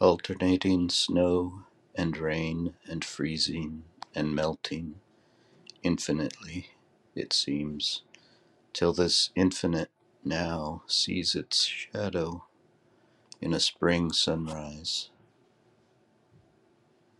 Alternating snow and rain and freezing and melting infinitely, it seems, till this infinite now sees its shadow in a spring sunrise.